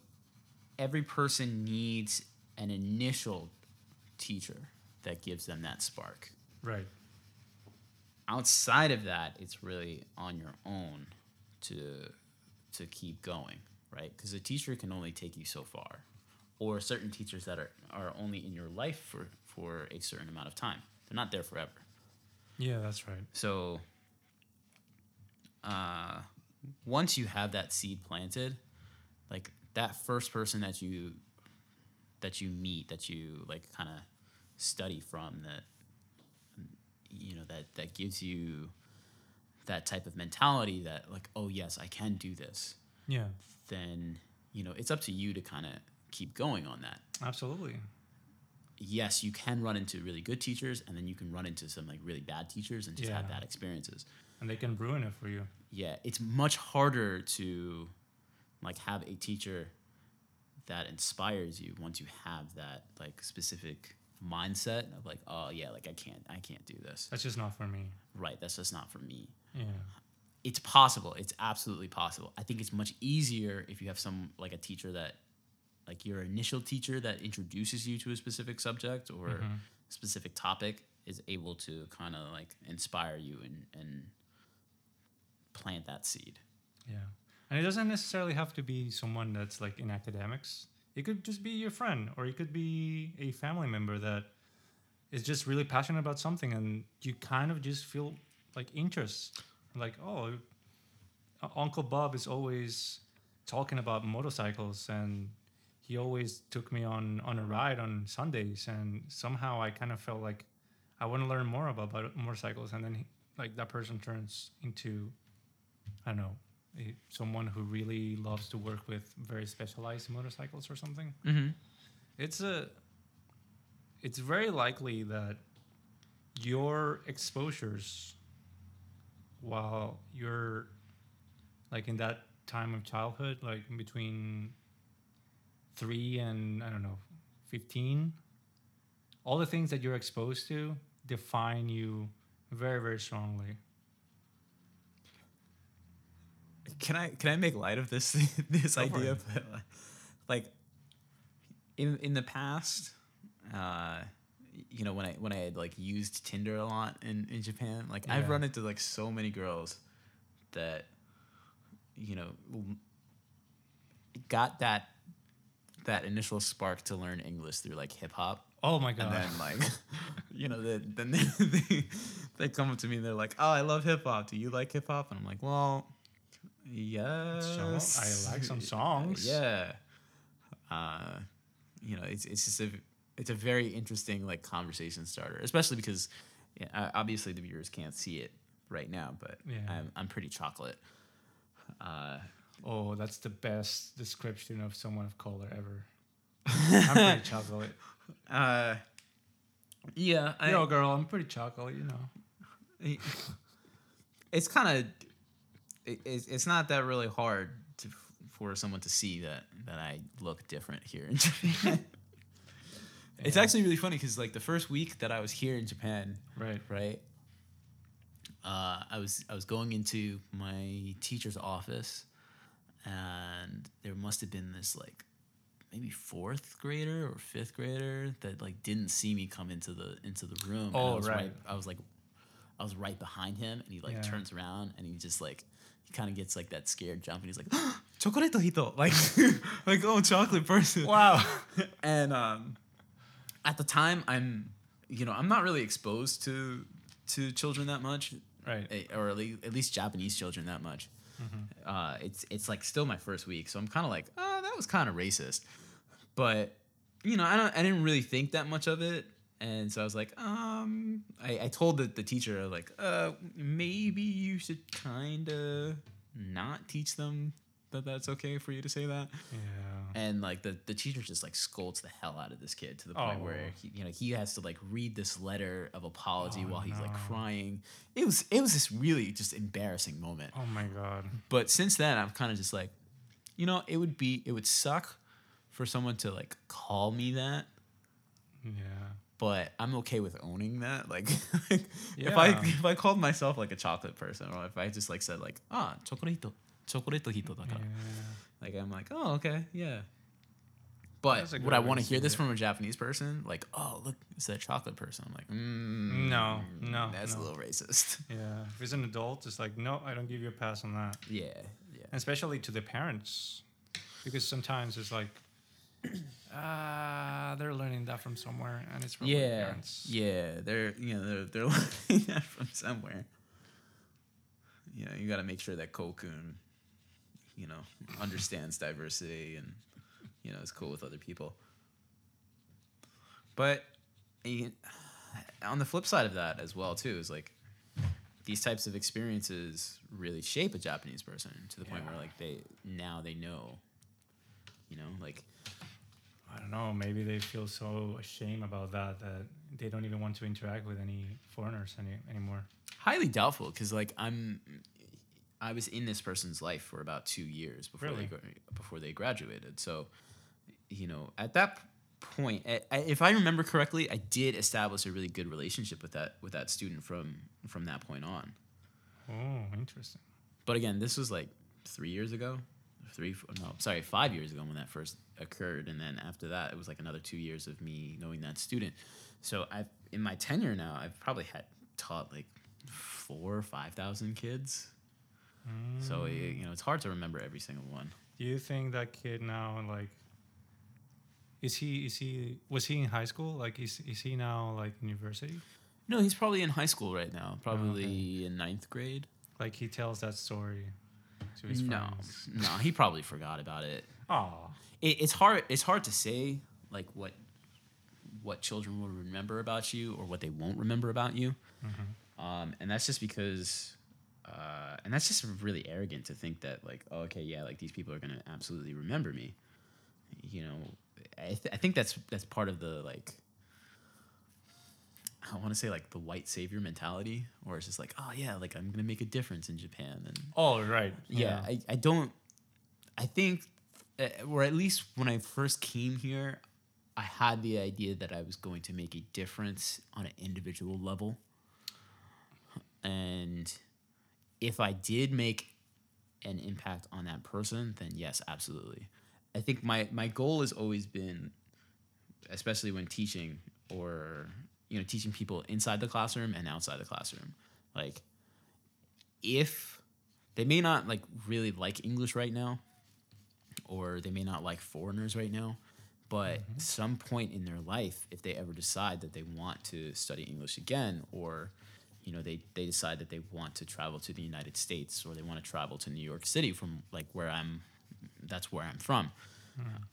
Speaker 1: every person needs an initial teacher that gives them that spark.
Speaker 2: Right.
Speaker 1: Outside of that, it's really on your own to to keep going, right? Because a teacher can only take you so far, or certain teachers that are are only in your life for for a certain amount of time. They're not there forever.
Speaker 2: Yeah, that's right.
Speaker 1: So, uh, once you have that seed planted, like that first person that you that you meet, that you like kind of study from, that you know that that gives you that type of mentality that like, oh yes, I can do this.
Speaker 2: Yeah.
Speaker 1: Then you know it's up to you to kind of keep going on that.
Speaker 2: Absolutely.
Speaker 1: Yes, you can run into really good teachers, and then you can run into some like really bad teachers and just have bad experiences.
Speaker 2: And they can ruin it for you.
Speaker 1: yeah, it's much harder to like have a teacher that inspires you once you have that like specific mindset of like, oh yeah, like I can't I can't do this.
Speaker 2: That's just not for me.
Speaker 1: Right, that's just not for me.
Speaker 2: Yeah.
Speaker 1: It's possible. It's absolutely possible. I think it's much easier if you have some like a teacher that like your initial teacher that introduces you to a specific subject or
Speaker 2: Mm-hmm.
Speaker 1: specific topic is able to kind of like inspire you and and plant that seed.
Speaker 2: Yeah. And it doesn't necessarily have to be someone that's like in academics. It could just be your friend or it could be a family member that is just really passionate about something and you kind of just feel like interest. Like, oh, Uncle Bob is always talking about motorcycles and he always took me on on a ride on Sundays and somehow I kind of felt like I want to learn more about, motorcycles and then he, like that person turns into I don't know, someone who really loves to work with very specialized motorcycles or something.
Speaker 1: Mm-hmm.
Speaker 2: It's a it's very likely that your exposures while you're like in that time of childhood, like in between three and I don't know, fifteen, all the things that you're exposed to define you very, very strongly.
Speaker 1: Can I can I make light of this this
Speaker 2: Go
Speaker 1: idea? But, like in in the past, uh, you know when I when I had like used Tinder a lot in in Japan, like I've run into like so many girls that you know got that that initial spark to learn English through like hip hop.
Speaker 2: Oh my god.
Speaker 1: And then like, you know, the, then they, they they come up to me and they're like, "Oh, I love hip hop. Do you like hip hop?" And I'm like, "Well, yes,
Speaker 2: I like some songs.
Speaker 1: Yeah. Uh, you know, it's it's just a it's a very interesting like conversation starter, especially because yeah, obviously the viewers can't see it right now, but
Speaker 2: Yeah.
Speaker 1: I'm I'm pretty chocolate. Uh,
Speaker 2: Oh, that's the best description of someone of color ever. I'm pretty chocolate.
Speaker 1: uh, yeah, I,
Speaker 2: Yo, girl, I'm pretty chocolate, you know.
Speaker 1: it's kind of it, it's, it's not that really hard to for someone to see that that I look different here in Japan. It's actually really funny because like the first week that I was here in Japan,
Speaker 2: Right.
Speaker 1: right? Uh, I was I was going into my teacher's office, and there must have been this like maybe fourth grader or fifth grader that like didn't see me come into the into the room. and I
Speaker 2: Oh,
Speaker 1: was
Speaker 2: right.
Speaker 1: I was like, I was right behind him, and he like
Speaker 2: Yeah.
Speaker 1: turns around and he just like he kind of gets like that scared jump, and he's like, chocolate hito, like like oh chocolate person.
Speaker 2: Wow.
Speaker 1: and um, at the time, I'm, you know, I'm not really exposed to to children that much,
Speaker 2: right.
Speaker 1: eh, or at least, at least Japanese children that much. Uh, it's it's like still my first week, so I'm kind of like, oh, that was kind of racist, but you know, I don't, I didn't really think that much of it, and so I was like, um, I, I told the, the teacher like, uh, maybe you should kind of not teach them that that's okay for you to say that.
Speaker 2: Yeah.
Speaker 1: And like the the teacher just like scolds the hell out of this kid to the point
Speaker 2: Oh.
Speaker 1: where he, you know he has to like read this letter of apology
Speaker 2: Oh,
Speaker 1: while he's like crying. It was it was this really just embarrassing moment.
Speaker 2: Oh my god.
Speaker 1: But since then, I'm kind of just like, you know, it would be it would suck for someone to like call me that,
Speaker 2: Yeah.
Speaker 1: But I'm okay with owning that. Like, if I if I called myself like a chocolate person, or if I just like said like ah chocolate chocolate hito
Speaker 2: Yeah.
Speaker 1: like I'm like oh okay yeah. But would I want
Speaker 2: to
Speaker 1: hear this
Speaker 2: it.
Speaker 1: from a Japanese person? Like, oh, look, it's that chocolate person. I'm like, mm,
Speaker 2: No, no,
Speaker 1: that's
Speaker 2: no.
Speaker 1: a little racist.
Speaker 2: Yeah. If it's an adult, it's like, no, I don't give you a pass on that.
Speaker 1: yeah, yeah.
Speaker 2: especially to the parents because sometimes it's like ah they're learning that from somewhere and it's from
Speaker 1: yeah,
Speaker 2: parents
Speaker 1: yeah, they're you know they're they're learning that from somewhere. You know, you got to make sure that Kokun, you know, understands diversity and you know is cool with other people. But eh, on the flip side of that as well too is like these types of experiences really shape a Japanese person to the point where like they now they know, you know, like
Speaker 2: i don't know maybe they feel so ashamed about that that they don't even want to interact with any foreigners any, anymore.
Speaker 1: Highly doubtful because like i'm i was in this person's life for about two years before
Speaker 2: Really?
Speaker 1: they before they graduated. So you know at that point I, I- if i remember correctly i did establish a really good relationship with that with that student from from that point on.
Speaker 2: Oh interesting.
Speaker 1: But again this was like three years ago three f- no sorry five years ago when that first occurred and then after that it was like another two years of me knowing that student. So i've in my tenure now i've probably had taught like four or five thousand kids. So y- mm. you know it's hard to remember every single one.
Speaker 2: Do you think that kid now like is he is he was he in high school? Like is, is he now like in university?
Speaker 1: No he's probably in high school right now probably oh, in ninth grade.
Speaker 2: Like he tells that story to his
Speaker 1: no.
Speaker 2: friends.
Speaker 1: No he probably forgot about it.
Speaker 2: Oh
Speaker 1: it, it's hard it's hard to say like what what children will remember about you or what they won't remember about you. Um, and that's just because uh, and that's just really arrogant to think that like oh, okay yeah like these people are gonna absolutely remember me. You know i, th- I think that's that's part of the like i want to say like the white savior mentality or it's just like oh yeah like i'm gonna make a difference in japan and
Speaker 2: oh right.
Speaker 1: Yeah, I, I don't i think uh, or at least when i first came here i had the idea that i was going to make a difference on an individual level. And if i did make an impact on that person then yes absolutely. I think my my goal has always been especially when teaching or you know teaching people inside the classroom and outside the classroom. Like if they may not like really like English right now, or they may not like foreigners right now, but some point in their life, if they ever decide that they want to study English again, or you know they they decide that they want to travel to the United States or they want to travel to New York City from like where I'm, that's where I'm from,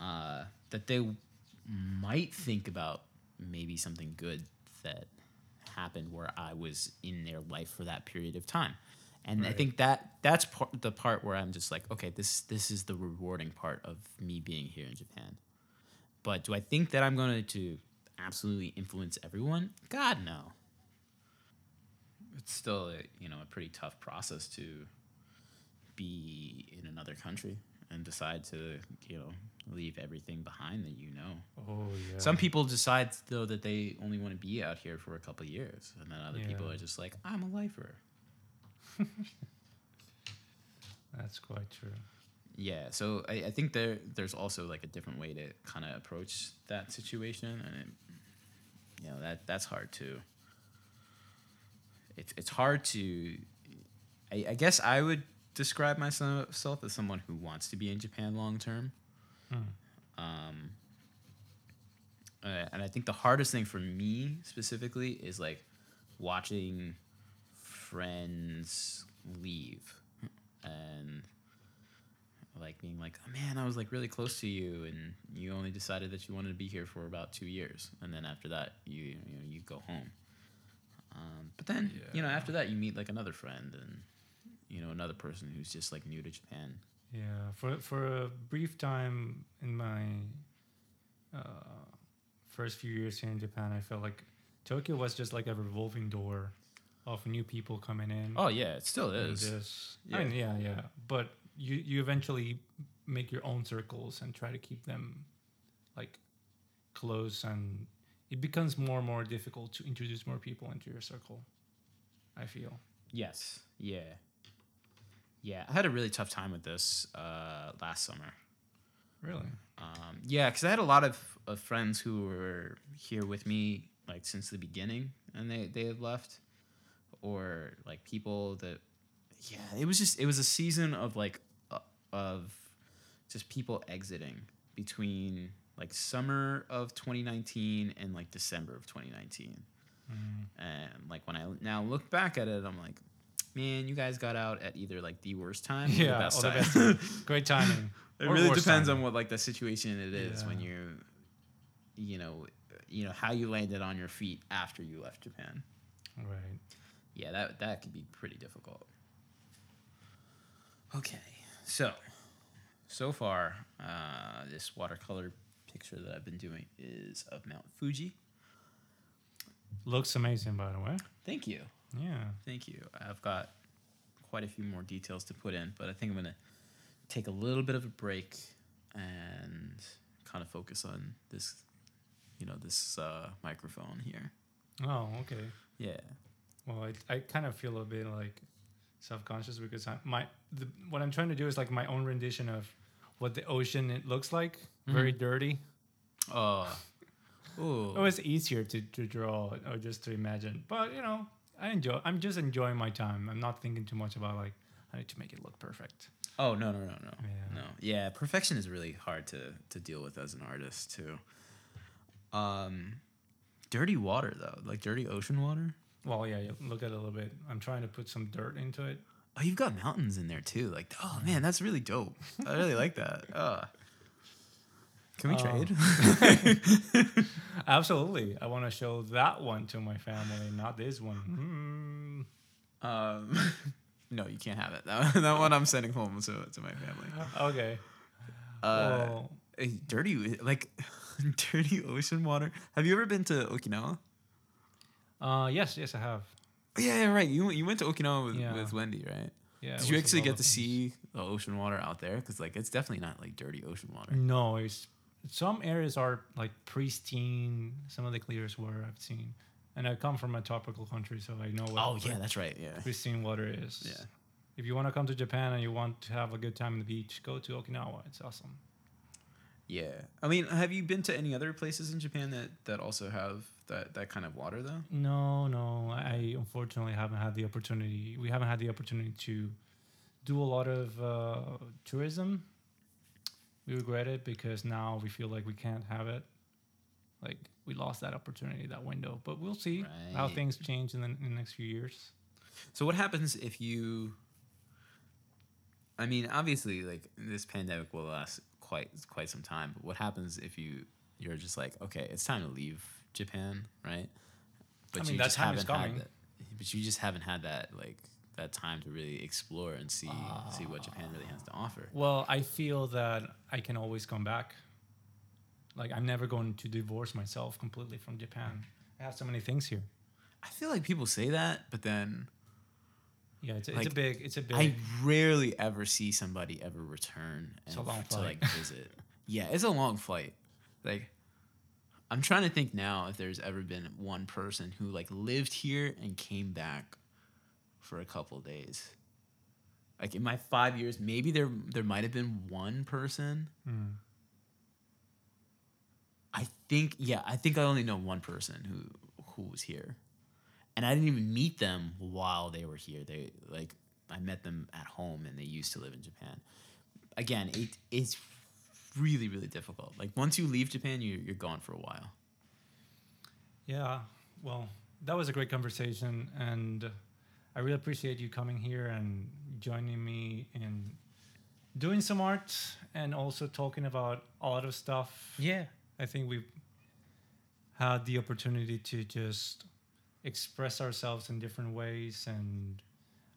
Speaker 1: uh, that they might think about maybe something good that happened where I was in their life for that period of time. And I think that that's part, the part where I'm just like, okay, this this is the rewarding part of me being here in Japan. But do I think that I'm going to absolutely influence everyone? God no. It's still a, you know a pretty tough process to be in another country and decide to you know leave everything behind that you know.
Speaker 2: Oh yeah.
Speaker 1: Some people decide though that they only want to be out here for a couple of years, and then other people are just like, I'm a lifer.
Speaker 2: That's quite true.
Speaker 1: Yeah, so I, I think there there's also like a different way to kind of approach that situation, and it, you know that that's hard too. It's it's hard to, I, I guess I would describe myself as someone who wants to be in Japan long term. Um, uh, and I think the hardest thing for me specifically is like watching friends leave and like being like, oh, man, I was like really close to you, and you only decided that you wanted to be here for about two years, and then after that, you you know you go home. Um, but then you know after that, you meet like another friend and you know another person who's just like new to Japan,
Speaker 2: Yeah, for for a brief time in my uh, first few years here in Japan, I felt like Tokyo was just like a revolving door of new people coming in.
Speaker 1: Oh yeah, it still is.
Speaker 2: just- I mean, yeah, yeah. But you you eventually make your own circles and try to keep them like close, and it becomes more and more difficult to introduce more people into your circle. I feel.
Speaker 1: Yes. Yeah. Yeah, I had a really tough time with this uh, last summer.
Speaker 2: Really.
Speaker 1: Um, yeah, because I had a lot of, of friends who were here with me like since the beginning, and they they had left, or like people that, yeah, it was just it was a season of like uh, of just people exiting between like summer of 2019 and like December of 2019, and like when I now look back at it, I'm like. Man, you guys got out at either like the worst time or the
Speaker 2: Yeah,
Speaker 1: best
Speaker 2: or the best time. Great timing.
Speaker 1: It
Speaker 2: Or
Speaker 1: really depends
Speaker 2: timing.
Speaker 1: on what like the situation it is when
Speaker 2: Yeah.
Speaker 1: you, you know, you know how you landed on your feet after you left Japan.
Speaker 2: Right.
Speaker 1: Yeah, that that could be pretty difficult. Okay, so so far, uh, this watercolor picture that I've been doing is of Mount Fuji.
Speaker 2: Looks amazing, by the way.
Speaker 1: Thank you,
Speaker 2: Yeah.
Speaker 1: thank you. I've got quite a few more details to put in, but I think I'm gonna take a little bit of a break and kind of focus on this, you know, this uh, microphone here.
Speaker 2: Oh, okay.
Speaker 1: Yeah.
Speaker 2: Well, I, I kind of feel a bit like self-conscious because I, my the, what I'm trying to do is like my own rendition of what the ocean it looks like. Very dirty.
Speaker 1: Oh. Ooh.
Speaker 2: It was easier to, to draw or just to imagine. But you know, I enjoy. I'm just enjoying my time. I'm not thinking too much about like I need to make it look perfect.
Speaker 1: Oh no no no no
Speaker 2: Yeah.
Speaker 1: no yeah perfection is really hard to to deal with as an artist too. Um, dirty water though, like dirty ocean water.
Speaker 2: Well, yeah, you look at it a little bit. I'm trying to put some dirt into it.
Speaker 1: Oh, you've got mountains in there too. Like, oh man, that's really dope. I really like that. Oh. Can we trade?
Speaker 2: Absolutely, I want to show that one to my family, not this one. Hmm.
Speaker 1: um, no, you can't have it. That, that one I'm sending home to to my family.
Speaker 2: Okay.
Speaker 1: Uh,
Speaker 2: well,
Speaker 1: eh, dirty like dirty ocean water. Have you ever been to Okinawa?
Speaker 2: uh, yes, yes, I have.
Speaker 1: Oh, yeah, yeah, right. You you went to Okinawa with,
Speaker 2: Yeah.
Speaker 1: with Wendy, right?
Speaker 2: Yeah.
Speaker 1: Did you actually get to
Speaker 2: fun.
Speaker 1: see the ocean water out there? Because like it's definitely not like dirty ocean water.
Speaker 2: No, it's some areas are like pristine. Some of the clearest water I've seen, and I come from a tropical country, so I know what
Speaker 1: Oh yeah, that's right. Yeah.
Speaker 2: pristine water is.
Speaker 1: Yeah.
Speaker 2: If you want to come to Japan and you want to have a good time on the beach, go to Okinawa. It's awesome.
Speaker 1: Yeah. I mean, have you been to any other places in Japan that that also have that that kind of water though?
Speaker 2: No, no, I unfortunately haven't had the opportunity. We haven't had the opportunity to do a lot of uh, tourism. We regret it because now we feel like we can't have it. Like we lost that opportunity, that window. But we'll see how things change in the, in the next few years.
Speaker 1: So what happens if you? I mean, obviously, like this pandemic will last quite quite some time. But what happens if you you're just like, okay, it's time to leave Japan, right? But
Speaker 2: I mean,
Speaker 1: you
Speaker 2: that
Speaker 1: just
Speaker 2: time is
Speaker 1: haven't had
Speaker 2: coming.
Speaker 1: that. But you just haven't had that like that time to really explore and see see what Japan really has to offer.
Speaker 2: Well, I feel that I can always come back. Like I'm never going to divorce myself completely from Japan. I have so many things here.
Speaker 1: I feel like people say that, but then
Speaker 2: Yeah, it's, it's
Speaker 1: Like,
Speaker 2: a big, it's a big.
Speaker 1: I rarely ever see somebody ever return
Speaker 2: It's
Speaker 1: and
Speaker 2: a long
Speaker 1: to like visit. yeah, it's a long flight. Like I'm trying to think now if there's ever been one person who like lived here and came back for a couple days. Like in my 5 years, maybe there there might have been one person.
Speaker 2: Hmm.
Speaker 1: I think yeah, I think I only know one person who who was here. And I didn't even meet them while they were here. They like I met them at home and they used to live in Japan. Again, it it's really really difficult. Like once you leave Japan, you you're gone for a while.
Speaker 2: Yeah, well, that was a great conversation, and I really appreciate you coming here and joining me in doing some art and also talking about a lot of stuff.
Speaker 1: Yeah.
Speaker 2: I think we've had the opportunity to just express ourselves in different ways, and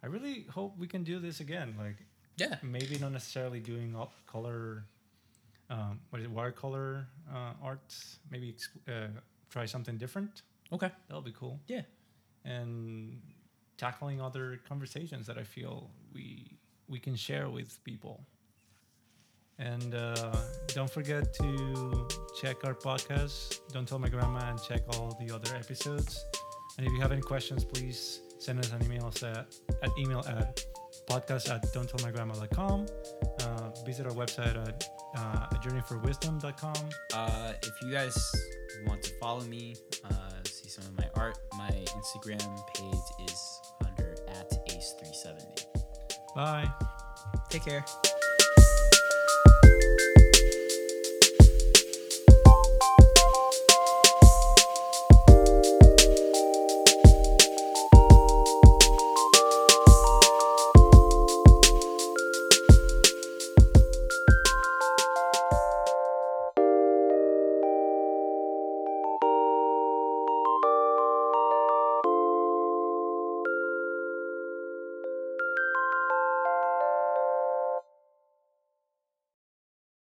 Speaker 2: I really hope we can do this again. Like
Speaker 1: Yeah.
Speaker 2: maybe not necessarily doing all color, um, what is it, watercolor uh, arts. Maybe exp- uh, try something different.
Speaker 1: Okay.
Speaker 2: That'll be cool.
Speaker 1: Yeah.
Speaker 2: And tackling other conversations that I feel we we can share with people. And uh, don't forget to check our podcast. Don't tell my grandma and check all the other episodes. And if you have any questions, please send us an email at, at email at podcast at don't tell my grandma.com. Uh, visit our website at uh, a journeyforwisdom.com.
Speaker 1: Uh, if you guys want to follow me, uh, see some of my art, my Instagram page is under at ace370.
Speaker 2: Bye.
Speaker 1: Take care.